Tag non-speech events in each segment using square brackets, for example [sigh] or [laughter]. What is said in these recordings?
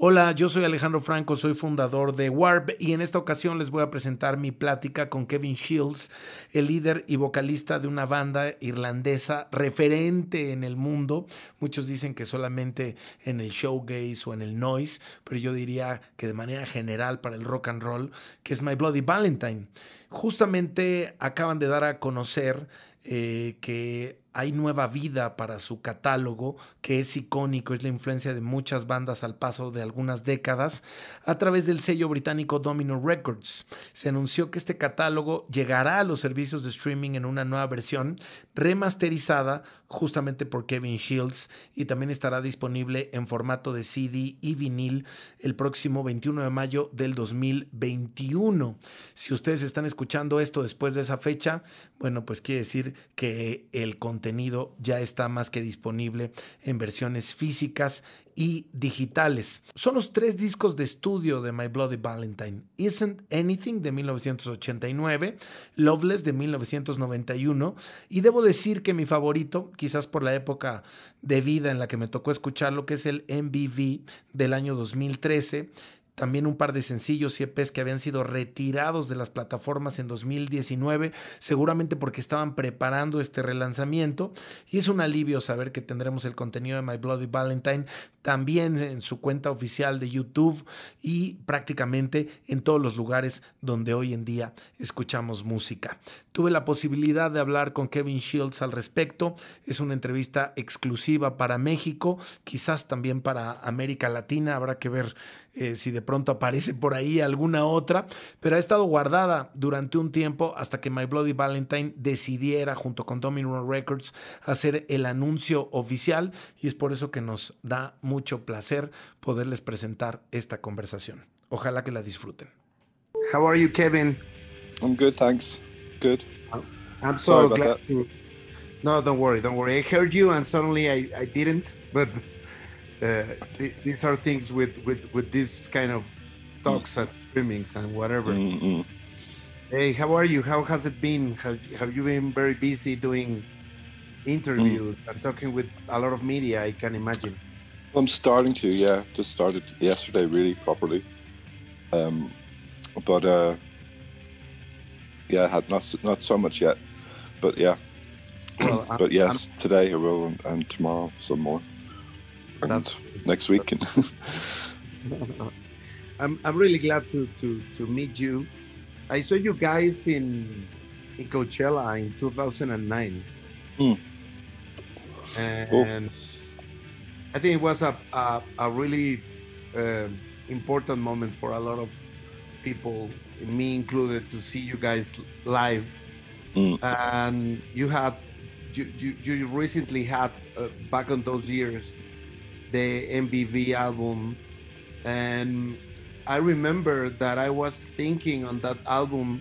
Hola, yo soy Alejandro Franco, soy fundador de Warp y en esta ocasión les voy a presentar mi plática con Kevin Shields, el líder y vocalista de una banda irlandesa referente en el mundo. Muchos dicen que solamente en el showgaze o en el noise, pero yo diría que de manera general para el rock and roll, que es My Bloody Valentine. Justamente acaban de dar a conocer eh, que hay nueva vida para su catálogo, que es icónico, es la influencia de muchas bandas al paso de algunas décadas, a través del sello británico Domino Records. Se anunció que este catálogo llegará a los servicios de streaming en una nueva versión remasterizada justamente por Kevin Shields y también estará disponible en formato de CD y vinil el próximo 21 de mayo del 2021. Si ustedes están escuchando esto después de esa fecha, bueno, pues quiere decir que el contenido ya está más que disponible en versiones físicas y digitales. Son los tres discos de estudio de My Bloody Valentine. Isn't Anything de 1989, Loveless de 1991 y debo decir que mi favorito, quizás por la época de vida en la que me tocó escucharlo, que es el MVV del año 2013 también un par de sencillos y EPs que habían sido retirados de las plataformas en 2019, seguramente porque estaban preparando este relanzamiento. Y es un alivio saber que tendremos el contenido de My Bloody Valentine también en su cuenta oficial de YouTube y prácticamente en todos los lugares donde hoy en día escuchamos música. Tuve la posibilidad de hablar con Kevin Shields al respecto. Es una entrevista exclusiva para México, quizás también para América Latina. Habrá que ver eh, si de pronto aparece por ahí alguna otra, pero ha estado guardada durante un tiempo hasta que My Bloody Valentine decidiera junto con Domino Records hacer el anuncio oficial y es por eso que nos da mucho placer poderles presentar esta conversación. Ojalá que la disfruten. How are you, Kevin? I'm good, thanks. Good. I'm so glad to. No, don't worry, don't worry. I heard you and suddenly I, I didn't, but uh, th these are things with with with this kind of talks and streamings and whatever. Mm -hmm. Hey, how are you? How has it been? Have, have you been very busy doing interviews mm. and talking with a lot of media? I can imagine. I'm starting to, yeah. Just started yesterday, really properly. Um, but uh, yeah, I had not not so much yet, but yeah. Well, but yes, I'm, today I will, and, and tomorrow some more next week. [laughs] I'm I'm really glad to to to meet you. I saw you guys in in Coachella in 2009, mm. and I think it was a a, a really uh, important moment for a lot of people, me included, to see you guys live. Mm. And you had you, you, you recently had uh, back on those years the MBV album. And I remember that I was thinking on that album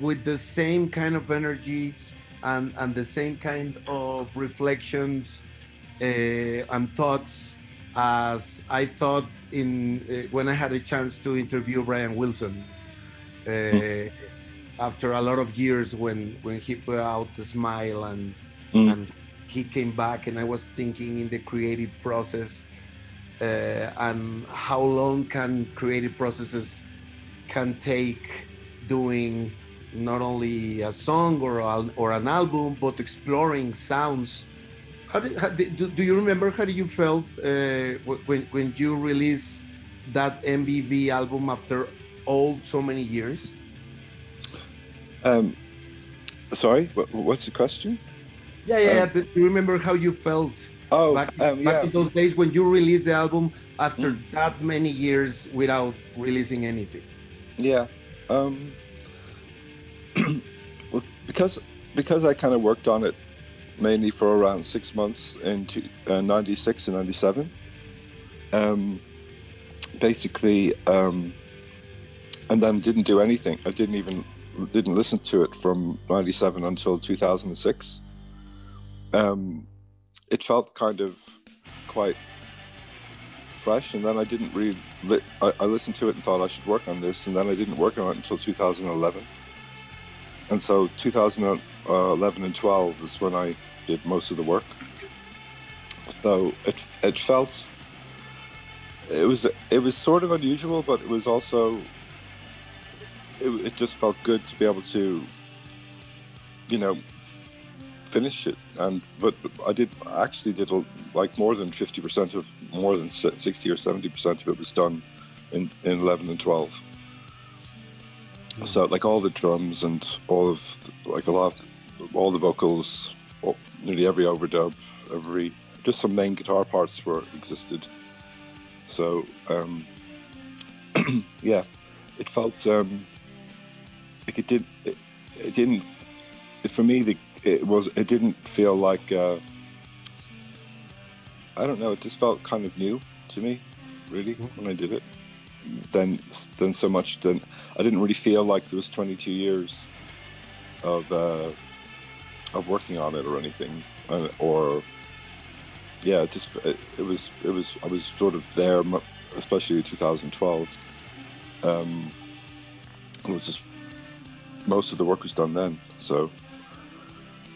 with the same kind of energy and, and the same kind of reflections uh, and thoughts as I thought in uh, when I had a chance to interview Brian Wilson uh, mm. after a lot of years when when he put out the smile and mm. and he came back and I was thinking in the creative process uh, and how long can creative processes can take doing not only a song or or an album but exploring sounds. How did, how do, do, you remember how you felt uh, when, when you released that MBV album after all so many years? Um, sorry what, what's the question yeah, yeah. Um, yeah. you remember how you felt? Oh, back, um, back in those days when you released the album after mm. that many years without releasing anything. Yeah, um, [clears throat] because because I kind of worked on it mainly for around six months in uh, '96 and '97. Um, basically, um, and then didn't do anything. I didn't even didn't listen to it from '97 until 2006 um, it felt kind of quite fresh. And then I didn't really, li- I, I listened to it and thought I should work on this. And then I didn't work on it until 2011. And so 2011 and 12 is when I did most of the work. So it, it felt, it was it was sort of unusual, but it was also it, it just felt good to be able to, you know, finish it. And but I did I actually did like more than fifty percent of more than sixty or seventy percent of it was done in in eleven and twelve. Mm. So like all the drums and all of like a lot of all the vocals, nearly every overdub, every just some main guitar parts were existed. So um, [clears throat] yeah, it felt um, like it did. It, it didn't. For me, the, it was. It didn't feel like. Uh, I don't know. It just felt kind of new to me, really, mm-hmm. when I did it. Then, then so much. Then I didn't really feel like there was 22 years of uh, of working on it or anything, uh, or yeah, just it, it, was it was I was sort of there, especially 2012. Um, it was just most of the work was done then, so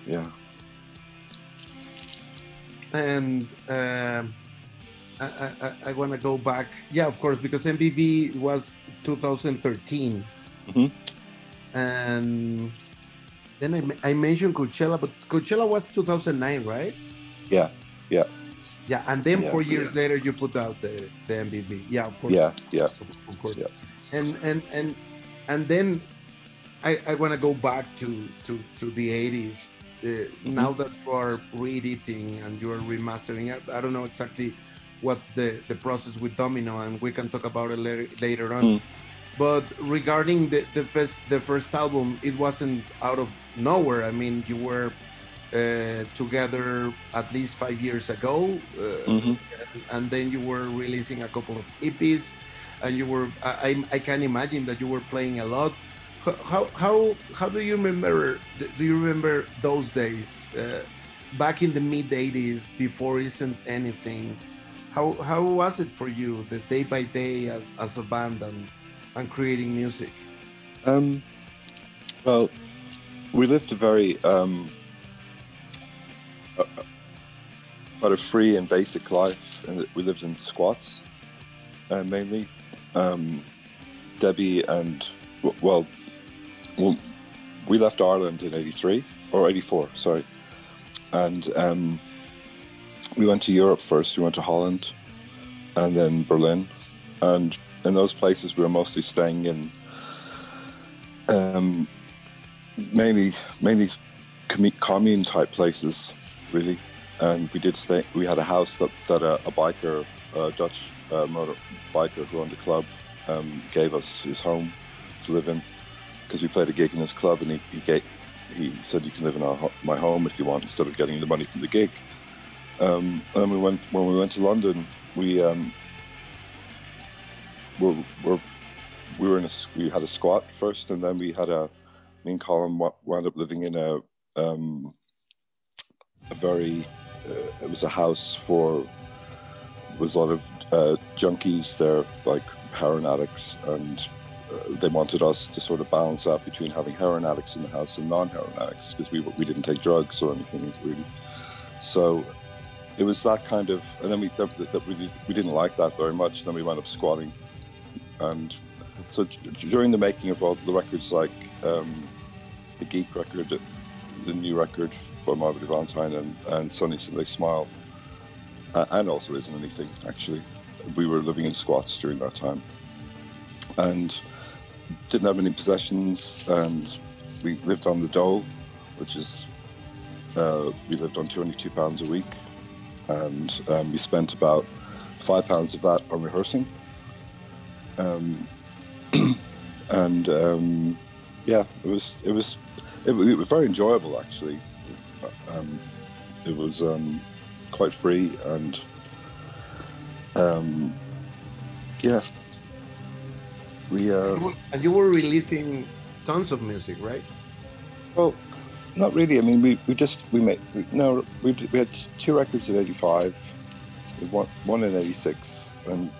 yeah. And um, I, I, I want to go back, yeah, of course, because MBV was 2013, mm-hmm. and then I, I mentioned Coachella, but Coachella was 2009, right? Yeah, yeah. Yeah, and then yeah, four years yeah. later you put out the, the MBV. Yeah, of course. Yeah, yeah. Of, of course. Yeah. And and and and then I, I want to go back to to to the 80s. Uh, mm-hmm. Now that you are re-editing and you are remastering, I, I, don't know exactly what's the the process with Domino, and we can talk about it later, later on. Mm. But regarding the the first the first album, it wasn't out of nowhere. I mean, you were uh, together at least five years ago, uh, mm-hmm. and, and, then you were releasing a couple of EPs, and you were I, I can imagine that you were playing a lot. How how how do you remember? Do you remember those days uh, back in the mid '80s before isn't anything? How how was it for you the day by day as, as a band and and creating music? Um, well, we lived a very um, quite a free and basic life, and we lived in squats uh, mainly. Um, Debbie and well, well, we left Ireland in '83 or '84, sorry, and um, we went to Europe first. We went to Holland, and then Berlin, and in those places we were mostly staying in um, mainly mainly commune type places, really and we did stay. We had a house that that a, a biker, a Dutch uh, motor biker who owned a club, um, gave us his home to live in because we played a gig in his club, and he he, gave, he said you can live in our, my home if you want instead of getting the money from the gig. Um, and then we went when we went to London. We um, were, were we were in a we had a squat first, and then we had a me and Colin wound up living in a um, a very uh, it was a house for was a lot of uh, junkies there, like heroin addicts, and they wanted us to sort of balance out between having heroin addicts in the house and non-heroin addicts because we we didn't take drugs or anything really. So it was that kind of, and then we that, we, we didn't like that very much. Then we wound up squatting, and so during the making of all the records, like um, the Geek record, the new record by My Bloody Valentine and, and Sunny Sunday Smile, uh, and also Isn't Anything, actually. We were living in squats during that time and didn't have any possessions, and we lived on the dole, which is, uh, we lived on £22 a week, and um, we spent about £5 of that on rehearsing. Um, [clears throat] and um, yeah, it was it was it, it was very enjoyable actually. Um, it was um, quite free and um, yeah. We uh, and you were releasing tons of music, right? Well, not really. I mean, we, we just we made we, no we we had two records in '85, one one in '86, and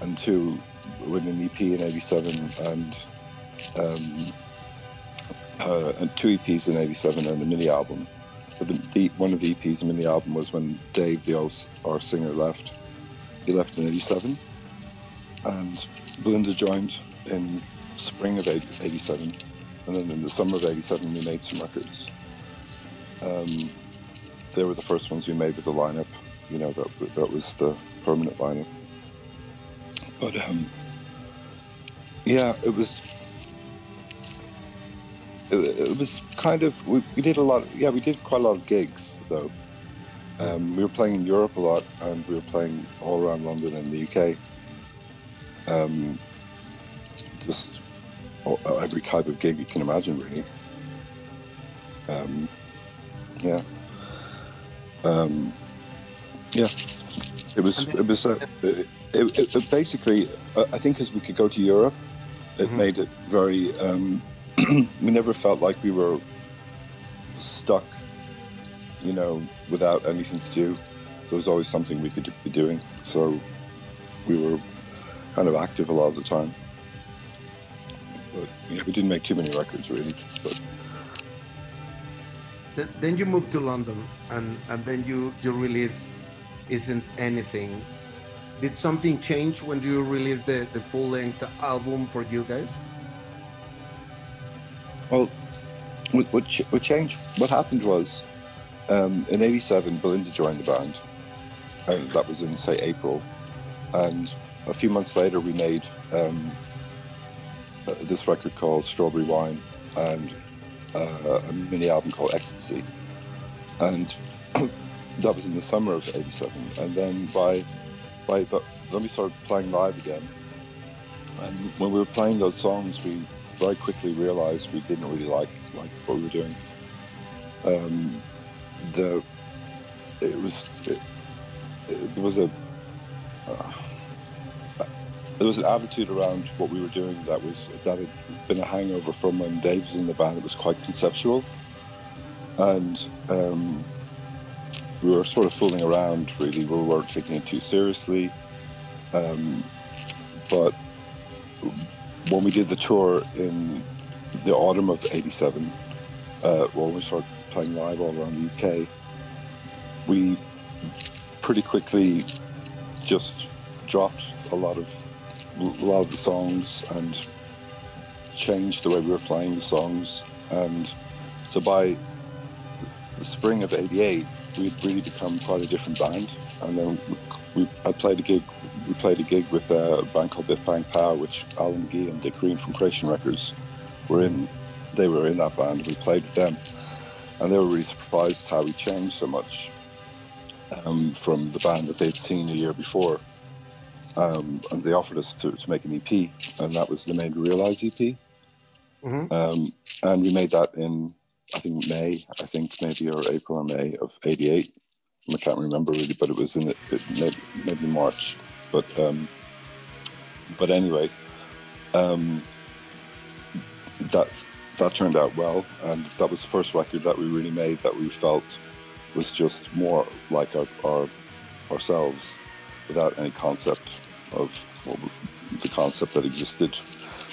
and two with an EP in '87, and um, uh, and two EPs in '87 and a mini album. But the, the, one of the EPs in the album was when Dave, the old our singer, left. He left in '87, and Belinda joined in spring of 87 and then in the summer of 87 we made some records. Um, they were the first ones we made with the lineup you know that, that was the permanent lineup. But um, yeah it was it, it, was kind of we, we did a lot yeah we did quite a lot of gigs though. Um, we were playing in Europe a lot and we were playing all around London and the UK um, just every type of gig you can imagine, really. Um, yeah. Um, yeah. It was. It was. Uh, it, it, it, basically, uh, I think, as we could go to Europe, it mm-hmm. made it very. Um, [clears throat] we never felt like we were stuck, you know, without anything to do. There was always something we could be doing. So we were kind of active a lot of the time. But we didn't make too many records really. But then you moved to London, and and then you you release isn't anything. Did something change when you released the the full length album for you guys? Well, what what, what changed? What happened was um, in '87, Belinda joined the band, and that was in say April, and a few months later, we made um, uh, this record called Strawberry Wine and uh, a mini album called Ecstasy. And [clears throat] that was in the summer of 87. And then by, by the, then we started playing live again. And when we were playing those songs, we very quickly realized we didn't really like, like what we were doing. Um, the, it was, it, it, there was a, uh, there was an attitude around what we were doing that was that had been a hangover from when Dave was in the band. It was quite conceptual, and um, we were sort of fooling around. Really, we weren't taking it too seriously. Um, but when we did the tour in the autumn of '87, uh, when we started playing live all around the UK, we pretty quickly just dropped a lot of of the songs and changed the way we were playing the songs. And so by the spring of '88, we'd really become quite a different band. And then we, I played a gig. We played a gig with a band called Biff Bang Pow, which Alan McGee and Dick Green from Creation Records were in. They were in that band. We played with them, and they were really surprised how we changed so much um, from the band that they'd seen a year before. Um, and they offered us to, to make an EP, and that was the Made Realize EP. Mm-hmm. Um, and we made that in, I think, May, I think maybe, or April or May of 88. I can't remember really, but it was in it, maybe, maybe, March. But um, but anyway, um, that that turned out well, and that was the first record that we really made that we felt was just more like our, our ourselves without any concept of well, the concept that existed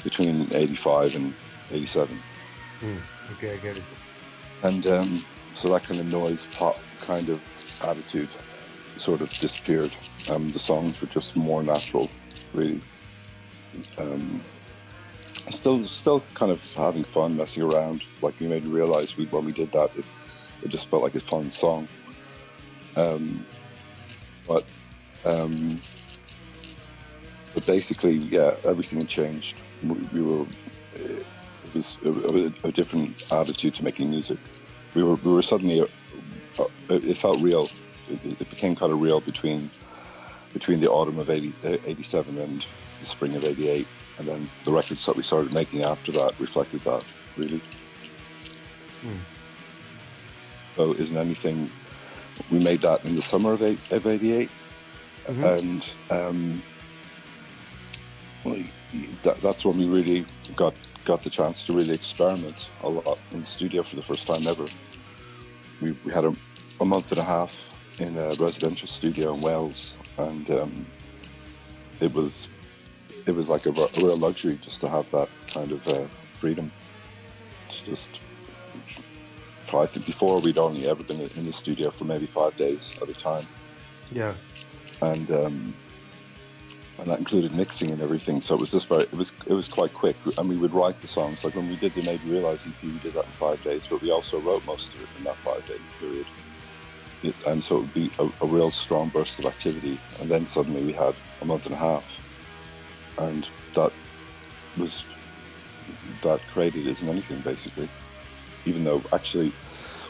between 85 and 87. Mm, okay, I get it. And um, so that kind of noise pop kind of attitude sort of disappeared. Um, the songs were just more natural, really. Um, still, still kind of having fun, messing around. Like we made realize we, when we did that, it, it just felt like a fun song. Um, but um, but basically, yeah, everything had changed. We, we were it was a, a, different attitude to making music. We were we were suddenly uh, uh it felt real. It, it, became kind of real between between the autumn of 80, 87 and the spring of 88 and then the records that we started making after that reflected that really mm. so isn't anything we made that in the summer of, eight, of 88 mm-hmm. and um, that, that's when we really got got the chance to really experiment a lot in the studio for the first time ever. We, we had a, a month and a half in a residential studio in Wales, and um, it was it was like a, a, real luxury just to have that kind of uh, freedom. It's just I think before we'd only ever been in the studio for maybe five days at a time. Yeah, and um, and that included mixing and everything. So it was just very, it was it was quite quick, and we would write the songs. Like when we did the Made Realize EP, we did that in five days, but we also wrote most of it in that five day period. It, and so it would be a, a, real strong burst of activity, and then suddenly we had a month and a half, and that was that created isn't anything basically. Even though actually,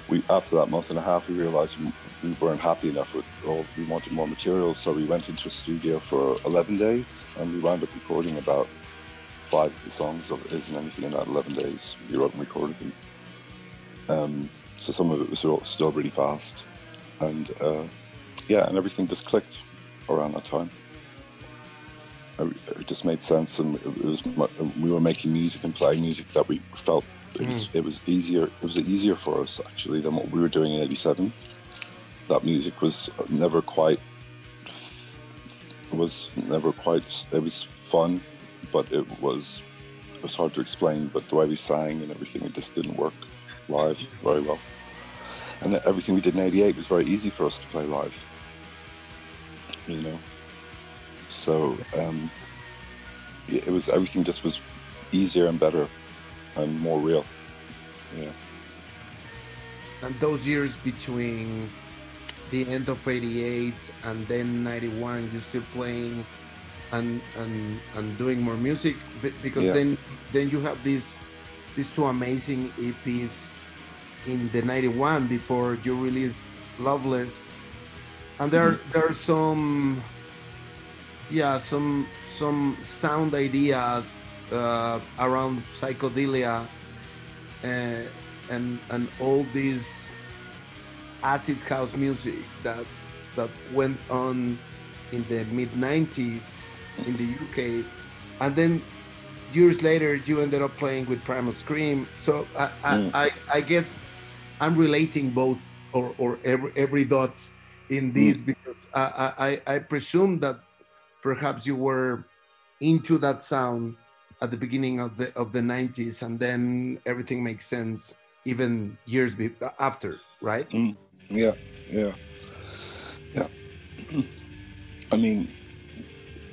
we after that month and a half, we realized we weren't happy enough with all. We wanted more material, so we went into a studio for 11 days, and we wound up recording about five of the songs of isn't anything in that 11 days. We wrote and recorded them. Um, so some of it was still really fast, and uh, yeah, and everything just clicked around that time. It just made sense, and it was we were making music and playing music that we felt it was, mm. it was easier. It was easier for us actually than what we were doing in '87 that music was never quite was never quite it was fun but it was it was hard to explain but the way we sang and everything it just didn't work live very well. And everything we did in 88 was very easy for us to play live you know? So um, it was everything just was easier and better and more real yeah. And those years between the end of 88 and then 91 you're still playing and and and doing more music because yeah. then then you have these these two amazing EPs in the 91 before you release Loveless and there mm-hmm. there are some yeah some some sound ideas uh, around psychedelia uh, and and all these acid house music that that went on in the mid 90s in the UK and then years later you ended up playing with Primal Scream so I I, mm. I, I, guess I'm relating both or, or every, every dot in this mm. because I, I I presume that perhaps you were into that sound at the beginning of the of the 90s and then everything makes sense even years after right mm. Yeah, yeah, yeah. I mean,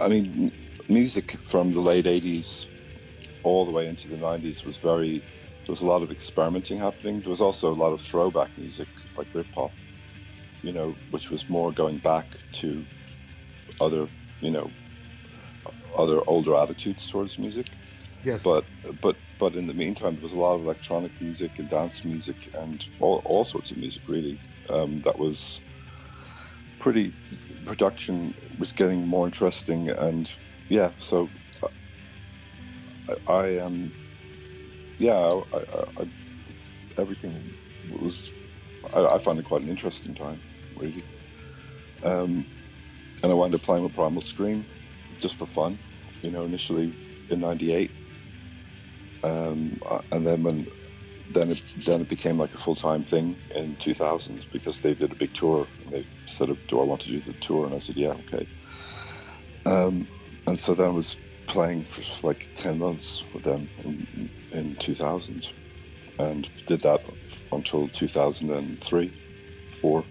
I mean, music from the late '80s all the way into the '90s was very. There was a lot of experimenting happening. There was also a lot of throwback music, like Britpop, you know, which was more going back to other, you know, other older attitudes towards music. Yes. But but but in the meantime, there was a lot of electronic music and dance music and all, all sorts of music really um, that was pretty production was getting more interesting and yeah so i, I um yeah I, I, everything was I, found it quite an interesting time really. Um, and i wound up playing with primal scream just for fun you know initially in 98 um, and then when then it then it became like a full time thing in 2000 because they did a big tour. And they said, "Do I want to do the tour?" And I said, "Yeah, okay." Um, and so then I was playing for like 10 months with them in, in 2000 and did that until 2003 4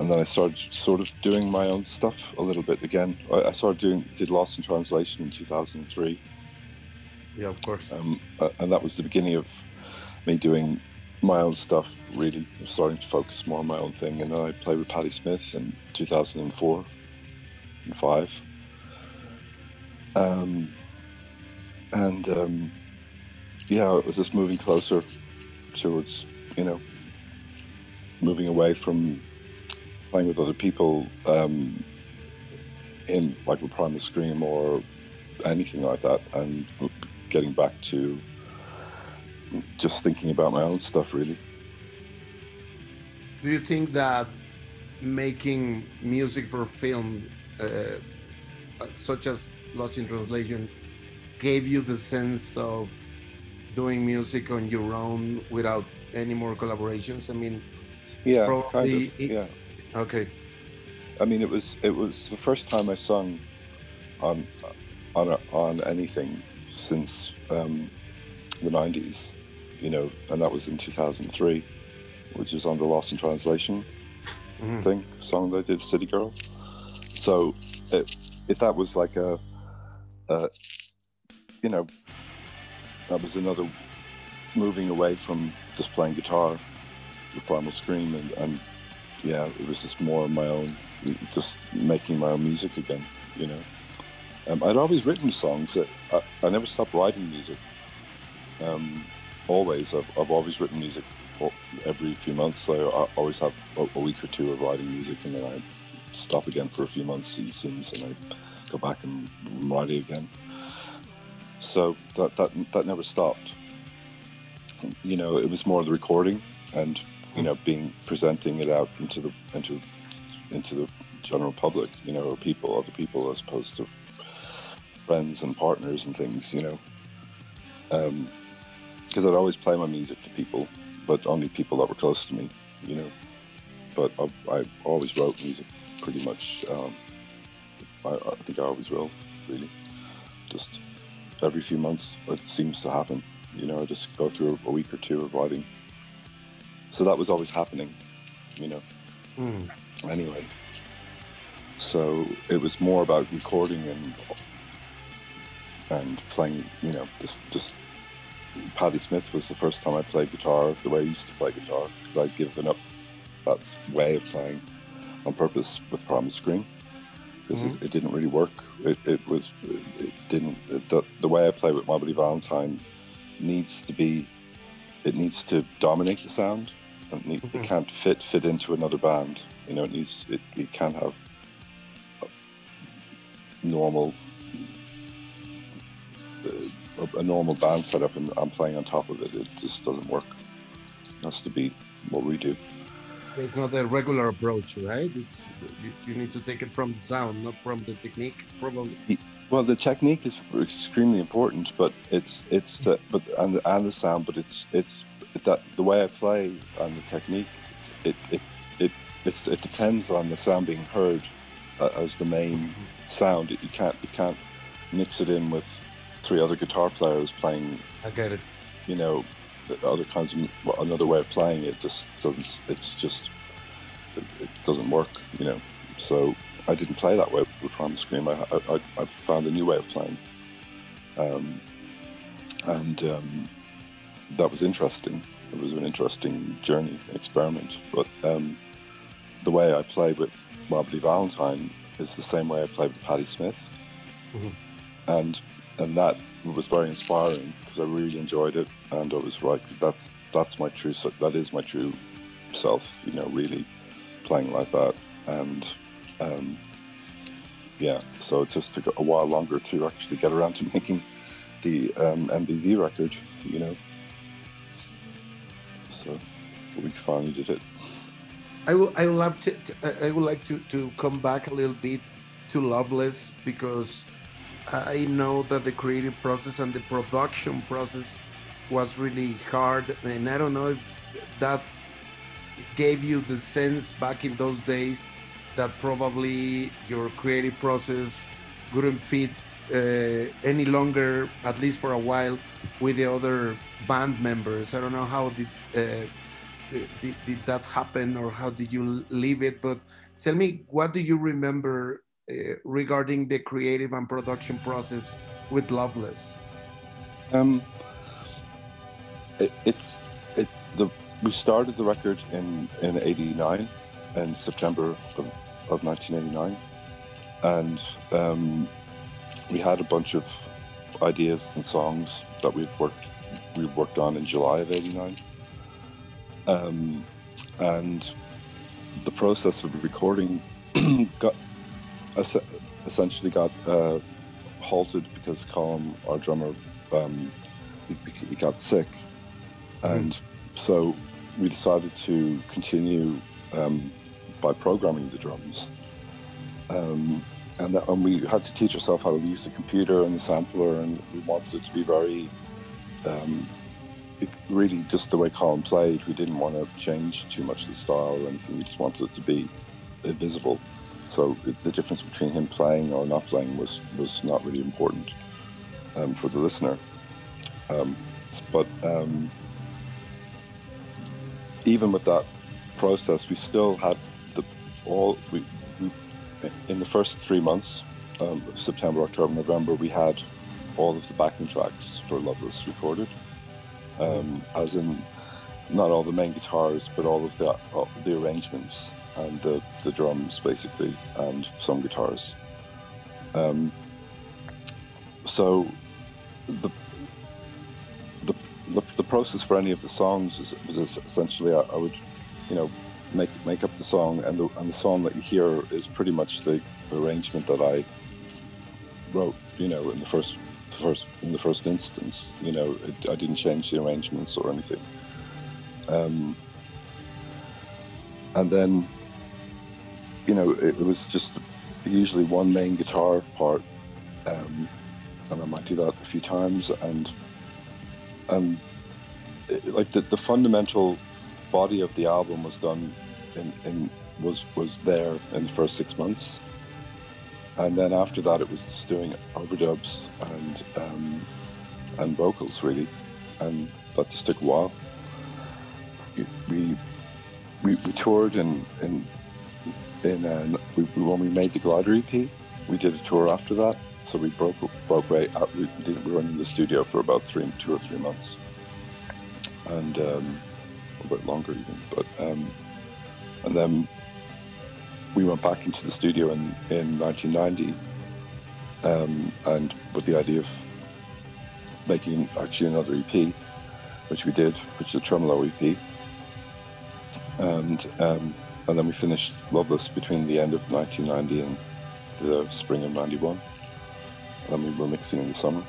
and then I started sort of doing my own stuff a little bit again. I, started doing did Lost in Translation in 2003. Yeah, of course. Um, uh, and that was the beginning of me doing my own stuff, really starting to focus more on my own thing. And then I played with Patti Smith in 2004 and 5. Um, and um, yeah, it was just moving closer towards, you know, moving away from playing with other people um, in like with Primal Scream or anything like that, and getting back to just thinking about my own stuff, really. Do you think that making music for film, uh, such as Lost in Translation, gave you the sense of doing music on your own without any more collaborations? I mean, yeah, kind of, yeah. Okay. I mean, it was it was the first time I sung on on a, on anything since um, the '90s you know, and that was in 2003, which was on the Lost in Translation mm. thing song they did, City Girl. So it if that was like a, a, you know, that was another moving away from just playing guitar, the Primal Scream, and, and yeah, it was just more of my own, just making my own music again, you know. Um, I'd always written songs that I, I never stopped writing music. Um, always, I've, I've always written music every few months. So I always have a, a, week or two of writing music, and then I stop again for a few months, it seems, and I go back and write it again. So that that that never stopped. You know, it was more the recording and you know being presenting it out into the into into the general public, you know, or people, other people, as opposed to friends and partners and things, you know. Because um, I'd always play my music to people, but only people that were close to me, you know. But I, I always wrote music pretty much. Um, I, I, think I always will, really. Just every few months, it seems to happen. You know, I just go through a week or two of writing. So that was always happening, you know. Mm. Anyway, so it was more about recording and and playing. You know, just just Patti Smith was the first time I played guitar the way I used to play guitar because I'd given up that way of playing on purpose with Primal Scream because mm-hmm. it, it, didn't really work. It, it was it didn't the, the way I play with My Bloody Valentine needs to be it needs to dominate the sound. It, need, mm-hmm. it can't fit fit into another band. You know, it needs it, it can't have normal a normal band setup and I'm playing on top of it. It just doesn't work. It has to be what we do. It's not a regular approach, right? It's you, you need to take it from the sound, not from the technique, probably. Well, the technique is extremely important, but it's it's the but and the, and the sound, but it's it's that the way I play and the technique, it it it it depends on the sound being heard uh, as the main mm-hmm. sound. You can't you can't mix it in with three other guitar players playing. I get it. You know, other kinds of well, another way of playing it just doesn't. It's just it, it, doesn't work. You know, so I didn't play that way with Primal Scream. I, I, I found a new way of playing, um, and um, that was interesting. It was an interesting journey, experiment. But um, the way I played with Bloody Valentine is the same way I played with Patti Smith, mm-hmm. and and that was very inspiring because I really enjoyed it, and I was like, that's that's my true that is my true self, you know, really playing like that, and um, yeah, so it just took a while longer to actually get around to [laughs] making the um, MBV record, you know. So we finally did it. I will. I to, to. I would like to to come back a little bit to Loveless because I know that the creative process and the production process was really hard, and I don't know if that gave you the sense back in those days that probably your creative process wouldn't fit uh, any longer, at least for a while, with the other band members. I don't know how did, uh, did, did that happen or how did you leave it, but tell me, what do you remember regarding the creative and production process with Loveless? Um, it, it's it the we started the record in in '89 in September of, of 1989, and um, we had a bunch of ideas and songs that we worked we worked on in July of '89, um, and the process of recording [clears throat] got essentially got uh, halted because Colin, our drummer, um, he, he, got sick, and mm. so we decided to continue um, by programming the drums. Um, and, that, and, we had to teach ourselves how to use the computer and the sampler, and we wanted it to be very, um, it, really just the way Colin played. We didn't want to change too much the style or anything. We just wanted it to be visible. So the difference between him playing or not playing was was not really important um, for the listener. Um, but um, even with that process, we still had the all we, we in the first three months um, September, October, November, we had all of the backing tracks for Loveless recorded, um, as in not all the main guitars, but all of the uh, the arrangements and the, the drums basically, and some guitars. Um, so the, the the the process for any of the songs was, essentially I, I would, you know, make make up the song, and the and the song that you hear is pretty much the arrangement that I wrote. You know, in the first the first in the first instance, you know, it, I didn't change the arrangements or anything. Um, and then, you know, it, was just usually one main guitar part, um, and I might do that a few times, and and it, like the, the fundamental body of the album was done in, in was was there in the first six months. And then after that it was just doing overdubs and um, and vocals really. And that just took a while. We we, we toured in in in uh, we, when we made the glider ep we did a tour after that. So we broke broke right out we, did, we were in the studio for about three two or three months. And um, a bit longer even but um, and then we went back into the studio in, in 1990 um, and with the idea of making actually another EP, which we did, which is a tremolo EP. And um, and then we finished Loveless between the end of 1990 and the spring of 91. And then we were mixing in the summer.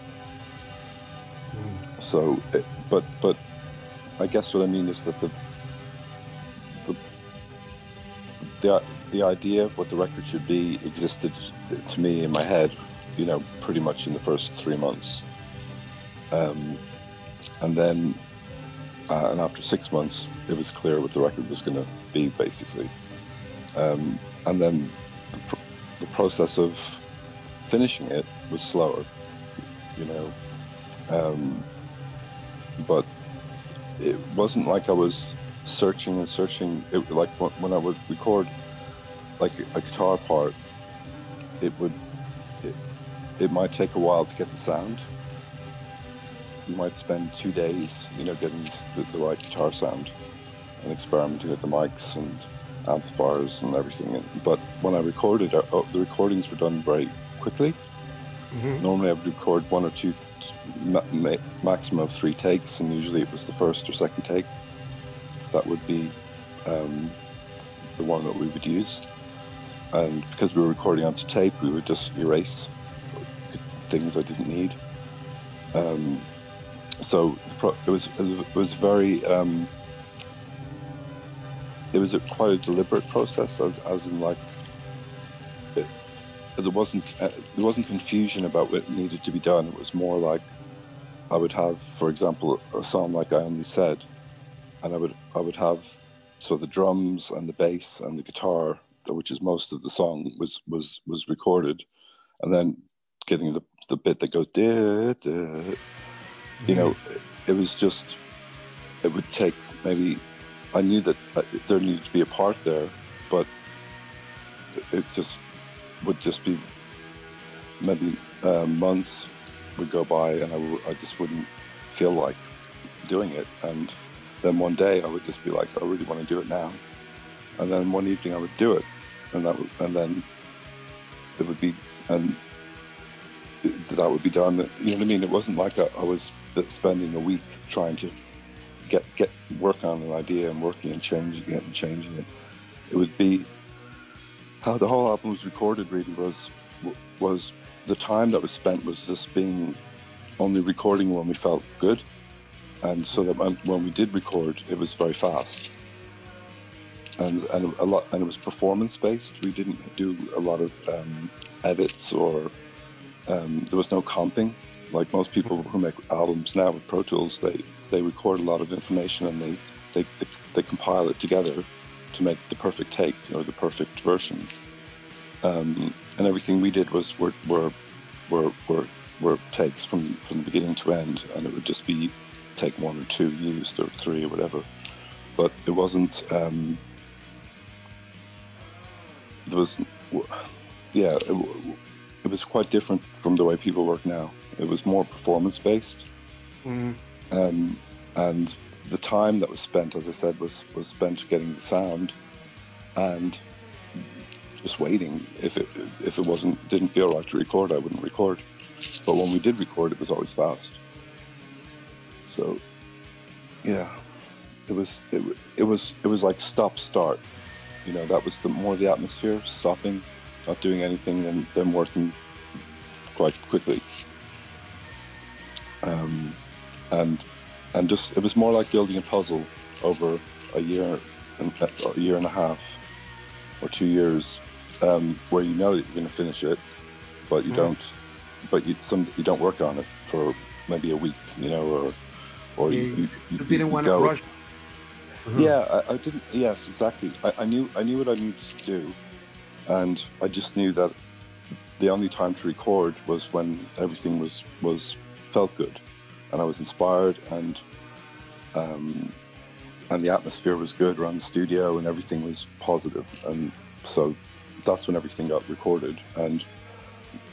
Mm. So, it, but but I guess what I mean is that the the the the idea of what the record should be existed to me in my head, you know, pretty much in the first three months. Um, and then, uh, and after six months, it was clear what the record was going to be, basically. Um, and then the, pr- the, process of finishing it was slower, you know. Um, but it wasn't like I was searching and searching. It, like when I would record like a guitar part, it would it, it might take a while to get the sound. You might spend two days, you know, getting the, the right guitar sound and experimenting with the mics and amplifiers and everything. But when I recorded, uh, oh, the recordings were done very quickly. Mm-hmm. Normally, I would record one or two, ma- ma- maximum of three takes, and usually it was the first or second take. That would be um, the one that we would use and because we were recording onto tape, we would just erase things I didn't need. Um, so pro- it was it was very um, it was a, quite a deliberate process, as, as in like it, there wasn't uh, there wasn't confusion about what needed to be done. It was more like I would have, for example, a song like I only said, and I would I would have so the drums and the bass and the guitar which is most of the song, was was was recorded, and then getting the the bit that goes, da, da, you know, it, it was just it would take maybe I knew that uh, there needed to be a part there, but it just would just be maybe uh, months would go by and I, w- I just wouldn't feel like doing it. And then one day I would just be like, I really want to do it now and then one evening I would do it, and that would, and then it would be and that would be done. You know what I mean? It wasn't like I, I was spending a week trying to get get work on an idea and working and changing it and changing it. It would be how the whole album was recorded. Really was was the time that was spent was just being only recording when we felt good, and so that when we did record, it was very fast and and a lot and it was performance based. We didn't do a lot of um, edits or um, there was no comping. Like most people who make albums now with Pro Tools, they they record a lot of information and they they, they, they compile it together to make the perfect take or the perfect version. Um, and everything we did was were were were, were were takes from from the beginning to end, and it would just be take one or two used or three or whatever. But it wasn't. Um, there was, yeah, it, it was quite different from the way people work now. It was more performance based, Mm. Um, and the time that was spent, as I said, was was spent getting the sound and just waiting. If it if it wasn't didn't feel right to record, I wouldn't record. But when we did record, it was always fast. So, yeah, it was it, it was it was like stop start. You know, that was the more the atmosphere, stopping, not doing anything, and then working quite quickly. Um, and and just it was more like building a puzzle over a year and a year and a half or two years, um, where you know that you're going to finish it, but you Mhm. don't. But you some you don't work on it for maybe a week, you know, or or You- you, you, You didn't want to rush. Uh-huh. yeah, I, I didn't. Yes, exactly. I, I knew I knew what I needed to do, and I just knew that the only time to record was when everything was was felt good, and I was inspired, and um, and the atmosphere was good around the studio, and everything was positive, and so that's when everything got recorded. And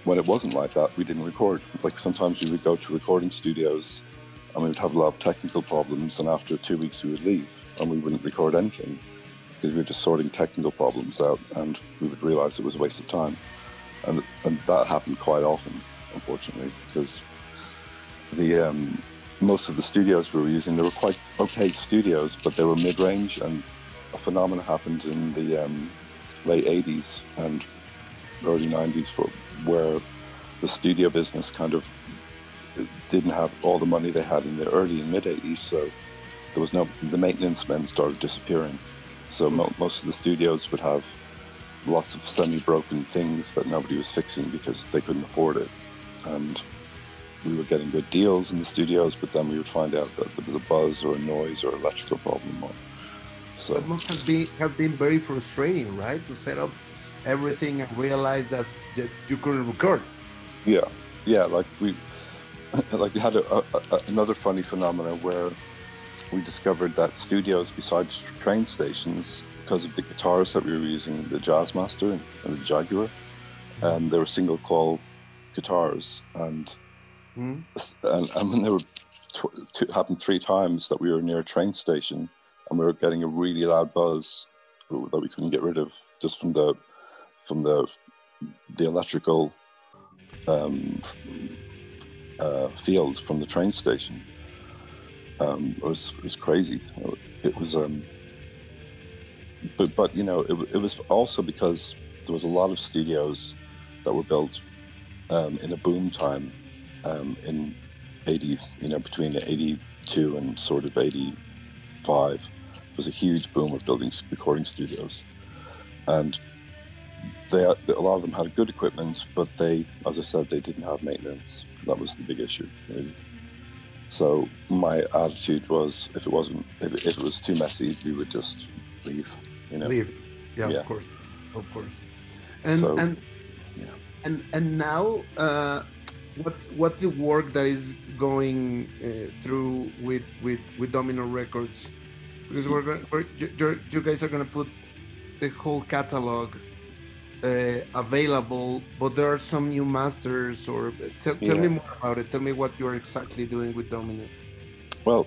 when it wasn't like that, we didn't record. Like sometimes we would go to recording studios and we would have a lot of technical problems. And after two weeks, we would leave and we wouldn't record anything because we were just sorting technical problems out and we would realize it was a waste of time. And, and that happened quite often, unfortunately, because the um, most of the studios we were using, they were quite okay studios, but they were mid range. And a phenomenon happened in the um, late 80s and early 90s where the studio business kind of didn't have all the money they had in the early and mid 80s. So there was no, the maintenance men started disappearing. So mo- most of the studios would have lots of semi broken things that nobody was fixing because they couldn't afford it. And we were getting good deals in the studios, but then we would find out that there was a buzz or a noise or electrical problem. Or, so That must have been have been very frustrating, right? To set up everything and realize that, that you couldn't record. Yeah, yeah. Like we, [laughs] like we had a, a, a- another funny phenomenon where we discovered that studios besides train stations, because of the guitars that we were using, the Jazzmaster and, and the Jaguar, um, they were single coil guitars, and Hmm? and, and when they were t- happened three times that we were near a train station and we were getting a really loud buzz that we couldn't get rid of just from the from the the electrical um, uh, field from the train station. Um, it was it was crazy. It was um, but but you know it, it was also because there was a lot of studios that were built um, in a boom time um, in 80, you know, between 82 and sort of 85, was a huge boom of building recording studios. And they, a lot of them had good equipment, but they, as I said, they didn't have maintenance. That was the big issue. Really. So my attitude was, if it wasn't, if, if it was too messy, we would just leave. You know. Leave. Yeah, Yeah. of course, of course. And So, and yeah. and and now, uh, what's what's the work that is going uh, through with with with Domino Records? Because we're going, we're, you, you're- you guys are going to put the whole catalog uh, available, but there are some new masters. Or tell, tell me more about it. Tell me what you're exactly doing with Domino. Well,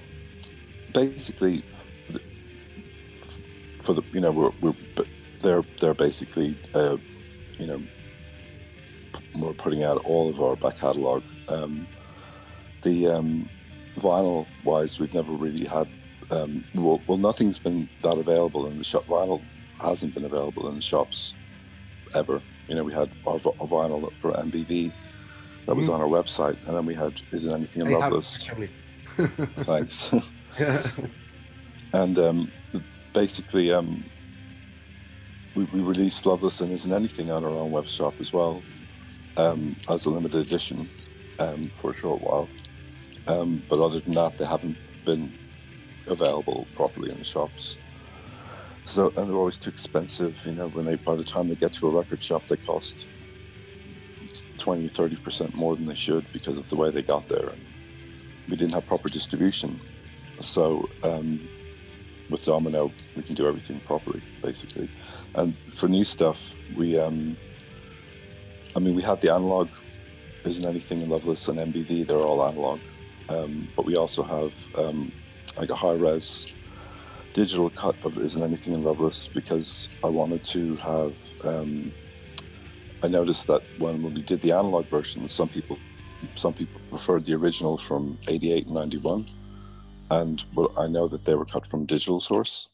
basically, the- for the you know we're, we're they're they're basically uh, you know we're putting out all of our back catalog. Um, the um, vinyl wise, we've never really had. Um, well, well, nothing's been that available in the shop. Vinyl hasn't been available in the shops ever. You know, we had our, our vinyl for MBV that was Mhm. on our website, and then we had "Is It Anything I Loveless?" [laughs] [laughs] Thanks. and um, basically um, we, we released Loveless and Isn't Anything on our own web shop as well um, as a limited edition um, for a short while. Um, but other than that, they haven't been available properly in the shops. So and they're always too expensive. You know, when they by the time they get to a record shop, they cost 20 30 percent more than they should because of the way they got there. And we didn't have proper distribution. So um, with Domino, we can do everything properly, basically. And for new stuff, we um, I mean, we have the analog. Isn't anything in Loveless and MBV? They're all analog, um, but we also have um, like a high res digital cut of Isn't Anything in Loveless because I wanted to have. Um, I noticed that when, when we did the analog version, some people some people preferred the original from 88 and 91 and well, I know that they were cut from digital source.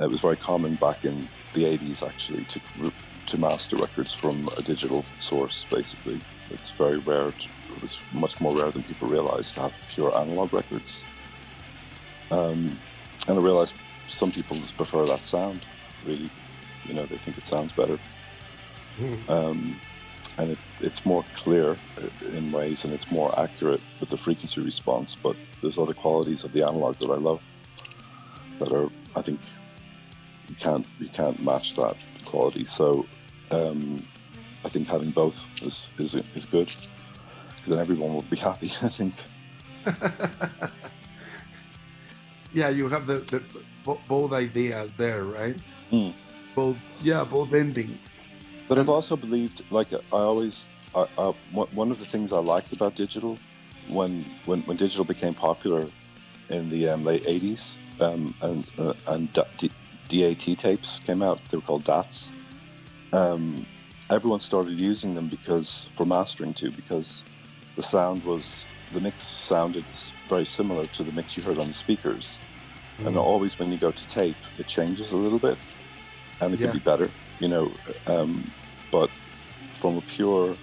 It was very common back in the 80s actually to to master records from a digital source basically. It's very rare. To, it was much more rare than people realized to have pure analog records. Um, and I realized some people just prefer that sound. Really, you know, they think it sounds better. Mm. Um, and it, it's more clear in ways and it's more accurate with the frequency response. But there's other qualities of the analog that I love that are, I think, you can't you can't match that quality. So um, I think having both is is, is good because then everyone will be happy. [laughs] I think. [laughs] yeah, you have the, the both ideas there, right? Mm. Both, yeah, both endings. But I've also believed, like I always, I, I, one of the things I liked about digital, when when, when digital became popular in the um, late '80s, um, and uh, and DAT tapes came out, they were called DATs. Um, everyone started using them because for mastering too, because the sound was the mix sounded very similar to the mix you heard on the speakers. Mm. And always when you go to tape, it changes a little bit, and it yeah. could be better, you know. Um, but from a pure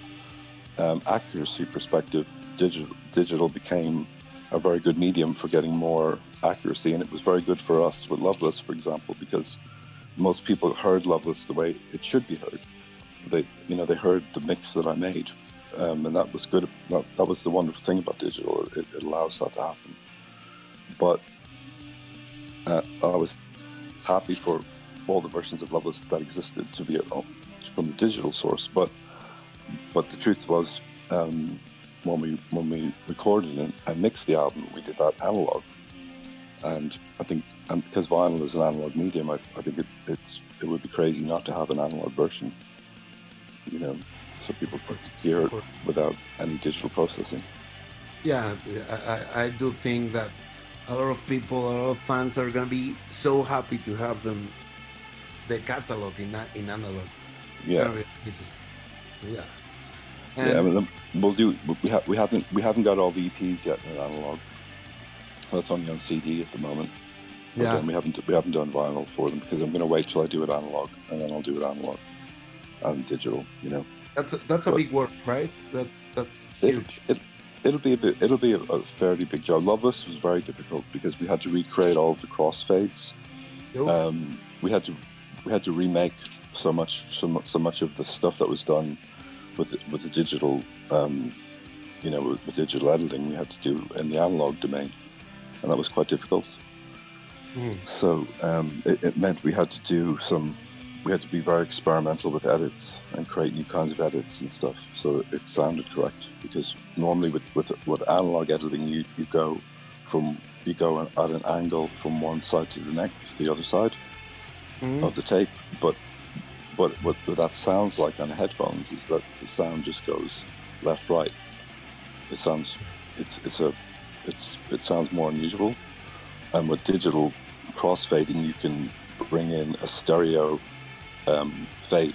um, accuracy perspective, digital digital became a very good medium for getting more accuracy, and it was very good for us with Loveless, for example, because most people heard Loveless the way it should be heard. They, you know, they heard the mix that I made, um, and that was good. That, that, was the wonderful thing about digital; it, it allows that to happen. But uh, I was happy for all the versions of Loveless that existed to be from the digital source. But but the truth was, um, when we when we recorded and, and mixed the album, we did that analog. And I think, and because vinyl is an analog medium, I, I think it, it's it would be crazy not to have an analog version. You know, so people could hear it without any digital processing. Yeah, I, I do think that a lot of people, a lot of fans are gonna be so happy to have them the catalog in in analog. Yeah. Yeah. And yeah, I mean, um, we'll do. We, ha- we haven't we haven't got all the EPs yet in analog. That's only on CD at the moment. But yeah. we haven't we haven't done vinyl for them because I'm going to wait till I do it analog and then I'll do it analog and digital. You know. That's a, that's a big work, right? That's that's huge. It, it, will be a bit. It'll be a, a, fairly big job. Loveless was very difficult because we had to recreate all of the crossfades. Um, we had to we had to remake so much so much, so much of the stuff that was done with the, with the digital um, you know with, with, digital editing we had to do in the analog domain and that was quite difficult mm. so um, it, it, meant we had to do some we had to be very experimental with edits and create new kinds of edits and stuff so it sounded correct because normally with with, with analog editing you, you go from you go at an angle from one side to the next the other side mm-hmm. of the tape. But but what, what that sounds like on headphones is that the sound just goes left right. It sounds it's it's a it's it sounds more unusual. And with digital crossfading, you can bring in a stereo um, fade,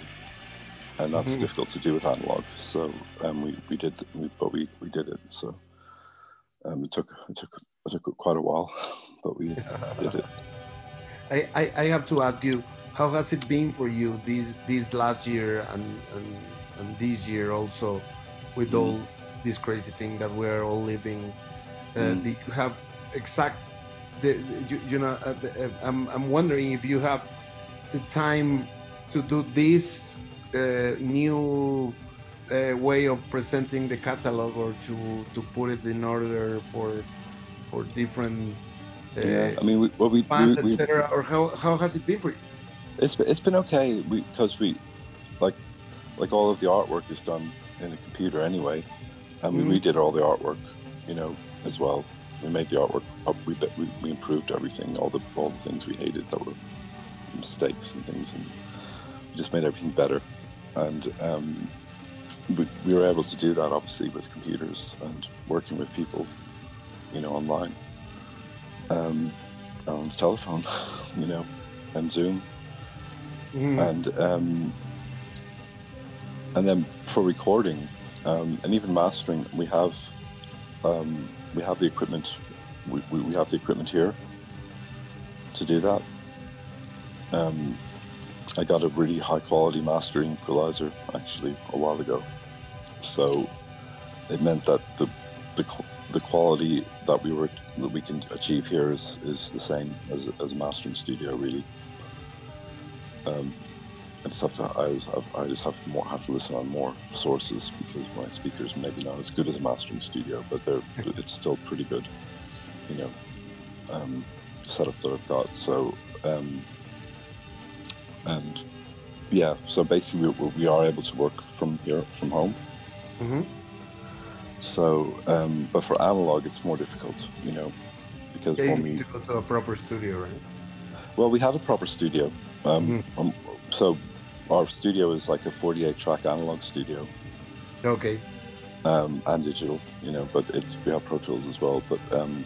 and that's mm-hmm. difficult to do with analog. So um, we we did, we, but we we did it. So um, it took it took it took quite a while, [laughs] but we did it. [laughs] I, I, I have to ask you, how has it been for you this this last year and and, and this year also, with mm. all this crazy thing that we're all living? Uh, mm. Do you have exact the, you, you know uh, uh, I'm, I'm wondering if you have the time to do this uh, new uh, way of presenting the catalog or to to put it in order for for different yeah, I mean, we, well, we, we, etc. Or how, how has it been for you? It's it's been okay because we, like, like all of the artwork is done in a computer anyway, and we mm. redid all the artwork, you know, as well. We made the artwork up. We, we we improved everything, all the all the things we hated that were mistakes and things, and we just made everything better. And um, we, we were able to do that obviously with computers and working with people, you know, online. Um, on telephone, [laughs] you know, and Zoom. Mm-hmm. And um, and then for recording um, and even mastering, we have um, we have the equipment. We, we, we, have the equipment here to do that. Um, I got a really high quality mastering equalizer actually a while ago, so it meant that the the, the quality that we were that we can achieve here is, is the same as, as a mastering studio really. Um, I just have to I just have, I just have more have to listen on more sources because my speakers maybe not as good as a mastering studio, but they're it's still pretty good, you know, um, setup that I've got. So um, and yeah, so basically we, we are able to work from here from home. Mm-hmm. So, um, but for analog, it's more difficult, you know, because yeah, when we go to a proper studio, right? Well, we have a proper studio. Um, mm. um, so our studio is like a 48 track analog studio. Okay. Um, and digital, you know, but it's we have Pro Tools as well, but um,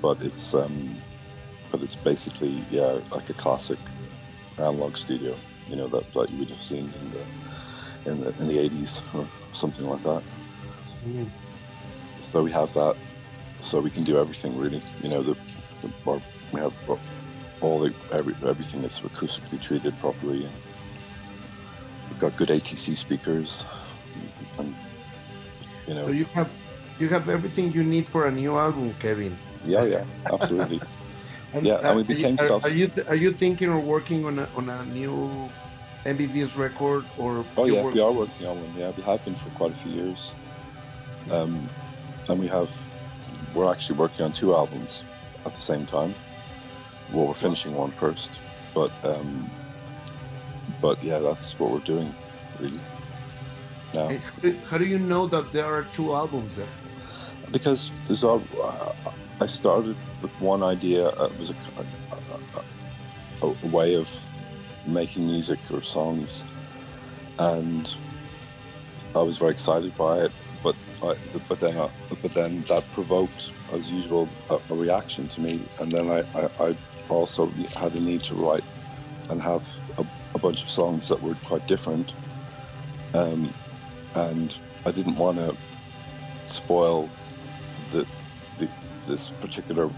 but it's um, but it's basically yeah like a classic analog studio, you know that, that you would have seen in the in the in the 80s or something like that. Mm. So we have that, so we can do everything really. You know, the, the our, we have all the every, everything that's acoustically treated properly, and we've got good ATC speakers, and you know. So you have you have everything you need for a new album, Kevin. Yeah, yeah, absolutely. [laughs] and, yeah, uh, and we became are, are, are you are you thinking or working on a on a new MBV's record or? Oh yeah, we are working on one. Yeah, we have been for quite a few years. Um, and we have, we're actually working on two albums at the same time. Well, we're finishing one first, but um, but yeah, that's what we're doing, really. Now, how do you know that there are two albums there? Because there's all. Uh, I started with one idea. Uh, it was a, a, a, a way of making music or songs, and I was very excited by it I, but then, uh, but then that provoked, as usual, a, a reaction to me, and then I, I, I, also had a need to write and have a, a bunch of songs that were quite different, um, and I didn't want to spoil the, the this particular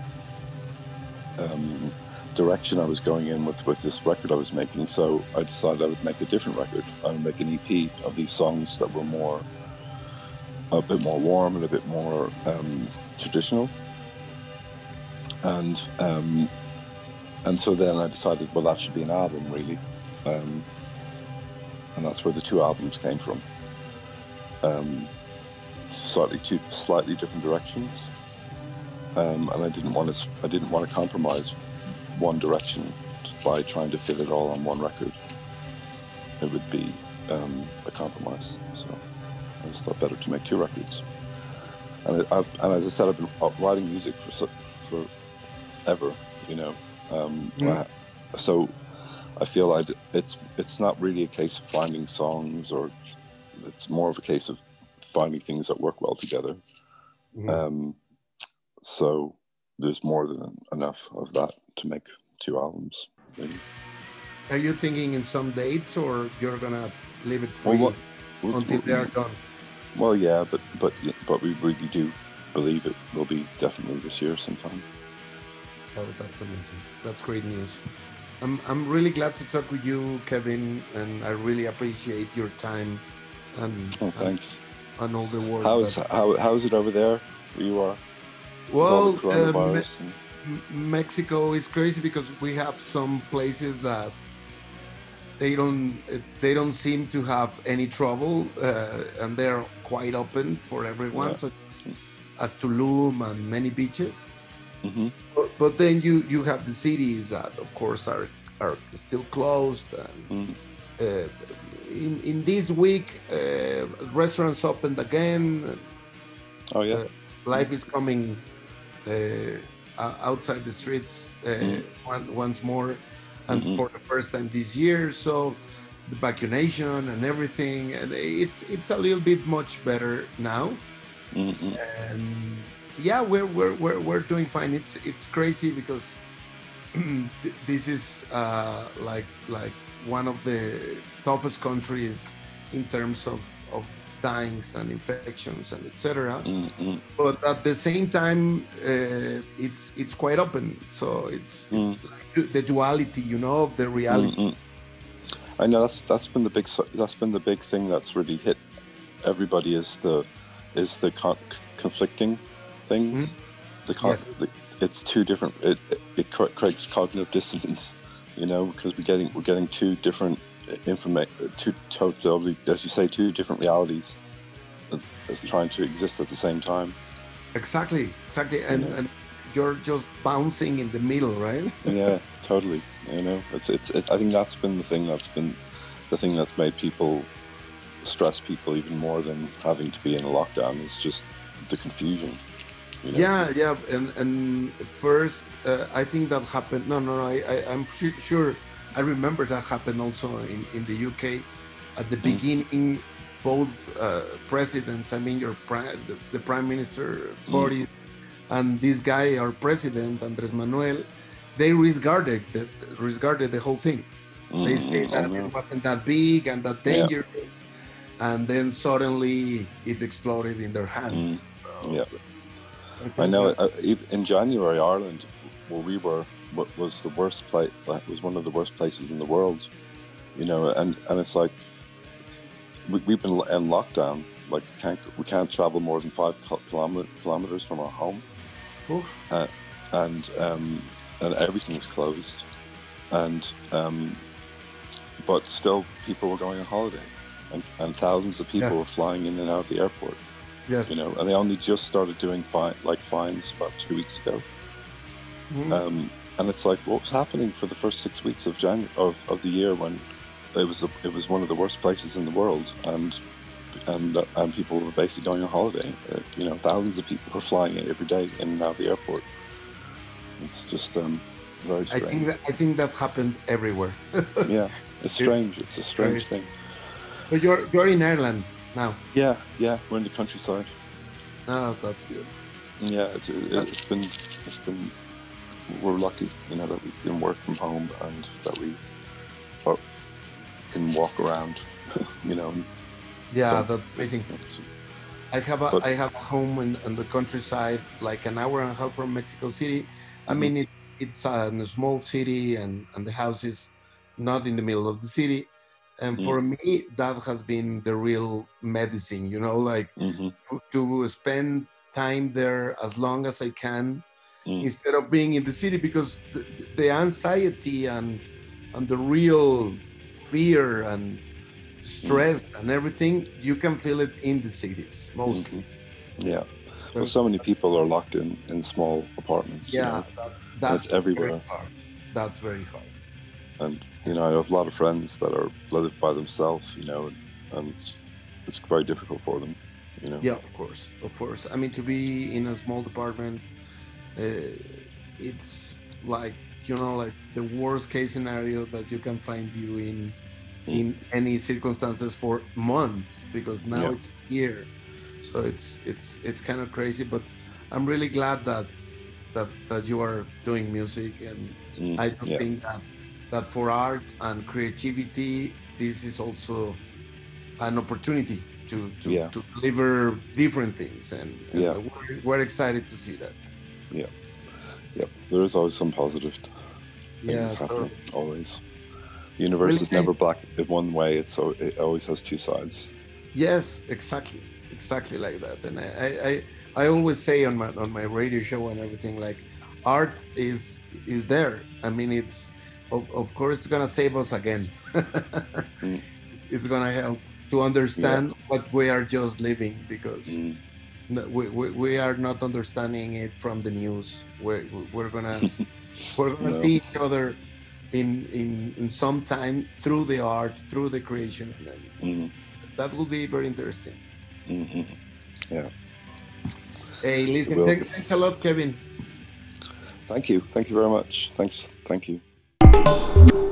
um, direction I was going in with with this record I was making. So I decided I would make a different record. I would make an EP of these songs that were more a bit more warm and a bit more um, traditional. And um, and so then I decided, well, that should be an album, really. Um, and that's where the two albums came from. Um, slightly two slightly different directions, um, and I didn't want to I didn't want to compromise one direction by trying to fit it all on one record. It would be um, a compromise. So. I just thought better to make two records. And, I, and as I said, I've been writing music for for ever, you know. Um, mm. I, so I feel I'd, it's it's not really a case of finding songs, or it's more of a case of finding things that work well together. Mm. Um, so there's more than enough of that to make two albums. Maybe. Are you thinking in some dates, or you're gonna leave it free well, what, until they are done? Well, yeah, but but but we really do believe it will be definitely this year sometime. Oh, that's amazing! That's great news. I'm I'm really glad to talk with you, Kevin, and I really appreciate your time and oh, thanks and, and all the work. How's that... how how's it over there where you are? Well, uh, Me- and... Mexico is crazy because we have some places that they don't they don't seem to have any trouble uh, and they're quite open for everyone yeah. such as Tulum and many beaches mm-hmm. but, but, then you you have the cities that of course are are still closed and mm. uh, in in this week uh, restaurants opened again oh yeah uh, life is coming uh, outside the streets mm. once more and mm-hmm. for the first time this year. So the vaccination and everything, and it's it's a little bit much better now. Mm-hmm. And yeah, we're we're we're, we're doing fine. It's it's crazy because [clears throat] this is uh, like like one of the toughest countries in terms of of dyings and infections and etc. Mm-hmm. But at the same time, uh, it's it's quite open. So it's it's Mm. like the duality, you know, of the reality. Mm-mm. I know that's that's been the big that's been the big thing that's really hit everybody is the is the con- conflicting things. Mm-hmm. The, con- Yes. the it's two different. It, it, it creates cognitive dissonance, you know, because we're getting we're getting two different information, two totally as you say, two different realities that- that's trying to exist at the same time. Exactly, exactly, and Yeah. and you're just bouncing in the middle, right? [laughs] yeah, totally. You know, it's it's. It, I think that's been the thing that's been the thing that's made people stress people even more than having to be in a lockdown. Is just the confusion. You know? Yeah, yeah, and and first, uh, I think that happened. No, no, no. I, I I'm su- sure. I remember that happened also in in the UK. At the Mm. beginning, both uh, presidents. I mean, your prime, the, the prime minister Mm. Boris, and this guy, our president Andres Manuel, they discarded the discarded the whole thing. They Mm, said mm, that it wasn't that big and that Yeah. dangerous, and then suddenly it exploded in their hands. So, Yeah. I know. uh, In January, Ireland, where we were, was the worst place. Was one of the worst places in the world. You know, and and it's like we, we've been in lockdown. Like we can't we can't travel more than five kilometer, kilometers from our home. Oof. and um, and everything is closed, and um, but still people were going on holiday, and, and thousands of people Yeah. were flying in and out of the airport. Yes. You know, and they only just started doing fine like fines about two weeks ago, Mhm. um, and it's like what was happening for the first six weeks of Jan of, of the year when it was a, it was one of the worst places in the world, and and uh, and people were basically going on holiday. Uh, you know, thousands of people were flying in every day in and out of the airport. It's just um, very I strange. think that I think that happened everywhere. [laughs] yeah, it's strange. It's a strange thing. but you're you're in Ireland now. Yeah, yeah, we're in the countryside. Oh, that's good. Yeah, it's it's been it's been we're lucky, you know, that we can work from home and that we or can walk around, [laughs] you know. Yeah, don't- that's amazing. I have a But- I have a home in, in the countryside, like an hour and a half from Mexico City. I Mhm. mean, it, it's in a small city, and and the house is not in the middle of the city. And Mm. for me, that has been the real medicine. You know, like Mhm, to, to spend time there as long as I can mm, instead of being in the city because the, the anxiety and and the real fear and stress and everything you can feel it in the cities mostly mhm. Yeah. Well, so many people are locked in in small apartments. you yeah know, that, that's everywhere. very hard. that's very hard and you know, I have a lot of friends that are live by themselves. You know, and, and it's it's very difficult for them. You know. yeah of course of course i mean to be in a small department uh, it's like you know like the worst case scenario that you can find you in Mm. in any circumstances for months because now Yeah. it's here so it's it's it's kind of crazy but i'm really glad that that that you are doing music and Mm, i do yeah. think that that for art and creativity this is also an opportunity to to, Yeah. to deliver different things and, and Yeah. we're, we're excited to see that Yep, there is always some positive things Yeah, happening. Always, the universe Really? is never black in one way. It's it always has two sides. Yes, exactly, exactly like that. And I, I, I, I always say on my on my radio show and everything, like, art is is there. I mean, it's of, of course it's gonna save us again. Mm. [laughs] It's gonna help to understand what we are just living because Mm, we, we, we are not understanding it from the news. We're we're gonna [laughs] we're gonna No. see each other in in in some time through the art, through the creation. Mm, that will be very interesting. mm, mm. Hey, listen, thanks a lot, Kevin. Thank you, thank you very much. Thanks, thank you.